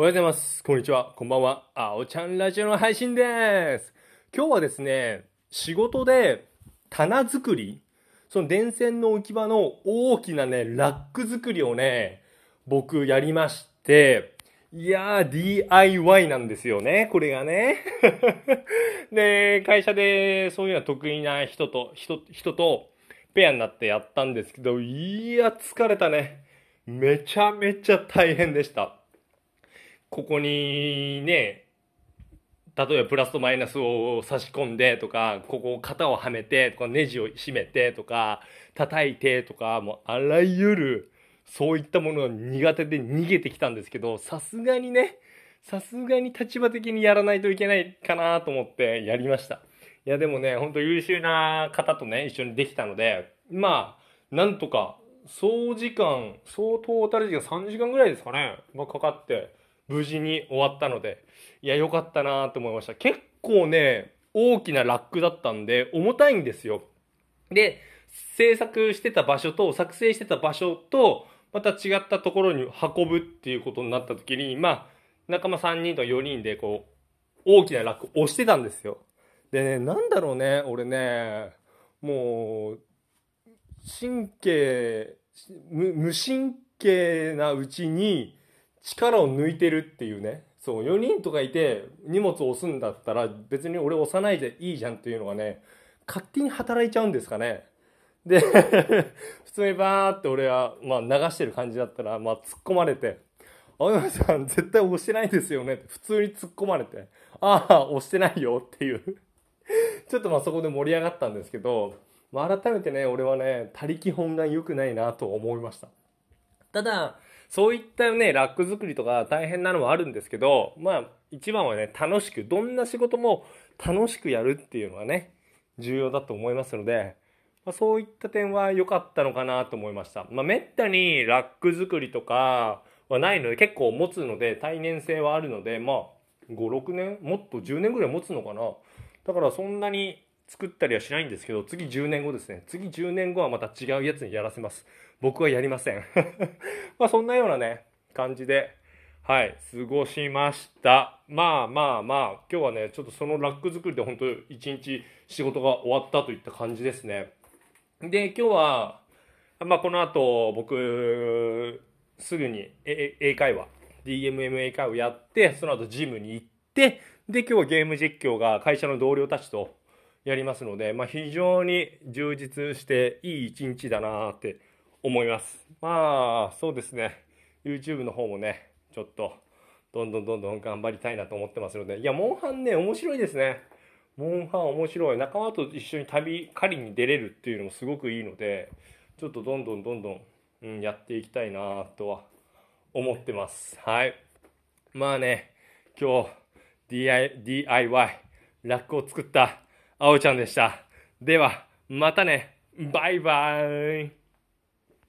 おはようございます。こんにちは。こんばんは。あおちゃんラジオの配信です。今日はですね、仕事で棚作り、その電線の置き場の大きなね、ラック作りをね、僕やりまして、いやー、DIY なんですよね、これがね。で、会社でそういうのは得意な人と、人、人とペアになってやったんですけど、いや、疲れたね。めちゃめちゃ大変でした。ここにね、例えばプラスとマイナスを差し込んでとか、ここを型をはめてとか、ネジを締めてとか、叩いてとか、もうあらゆる、そういったものが苦手で逃げてきたんですけど、さすがにね、さすがに立場的にやらないといけないかなと思ってやりました。いやでもね、ほんと優秀な方とね、一緒にできたので、まあ、なんとか、総時間、総トータル時間3時間ぐらいですかね、まあ、かかって、無事に終わったので、いや、良かったなと思いました。結構ね、大きなラックだったんで、重たいんですよ。で、制作してた場所と、作成してた場所と、また違ったところに運ぶっていうことになった時に、まあ、仲間3人と4人でこう、大きなラック押してたんですよ。でね、なんだろうね、俺ね、もう、神経、無神経なうちに力を抜いてるっていうね。そう、4人とかいて荷物を押すんだったら別に俺押さないでいいじゃんっていうのがね、勝手に働いちゃうんですかね。で、普通にバーって俺は、まあ流してる感じだったら、まあ突っ込まれて、青山さん絶対押してないですよねって普通に突っ込まれて、ああ、押してないよっていう。ちょっとまあそこで盛り上がったんですけど、まあ、改めてね、俺はね、他力本願良くないなと思いました。ただ、そういったね、ラック作りとか大変なのはあるんですけど、まあ、一番はね、楽しく、どんな仕事も楽しくやるっていうのはね、重要だと思いますので、まあ、そういった点は良かったのかなと思いました。まあ、めったにラック作りとかはないので、結構持つので、耐年性はあるので、まあ、5、6年もっと10年ぐらい持つのかなだからそんなに作ったりはしないんですけど、次10年後ですね。次10年後はまた違うやつにやらせます。僕はやりません。まあそんなようなね、感じで、はい、過ごしました。まあまあまあ、今日はね、ちょっとそのラック作りで本当一日仕事が終わったといった感じですね。で、今日は、まあこの後僕、すぐに英会話、DMM 英会話やって、その後ジムに行って、で、今日はゲーム実況が会社の同僚たちとやりますので、まあ、非常に充実していい一日だなって思います。まあ、そうですね。YouTube の方もね、ちょっと、どんどんどんどん頑張りたいなと思ってますので、いや、モンハンね、面白いですね。モンハン面白い。仲間と一緒に旅、狩りに出れるっていうのもすごくいいので、ちょっとどんどんどんどん、うん、やっていきたいなとは思ってます。はい。まあね、今日、DI DIY、ラックを作った、あおちゃんでした。では、またね。バイバイ。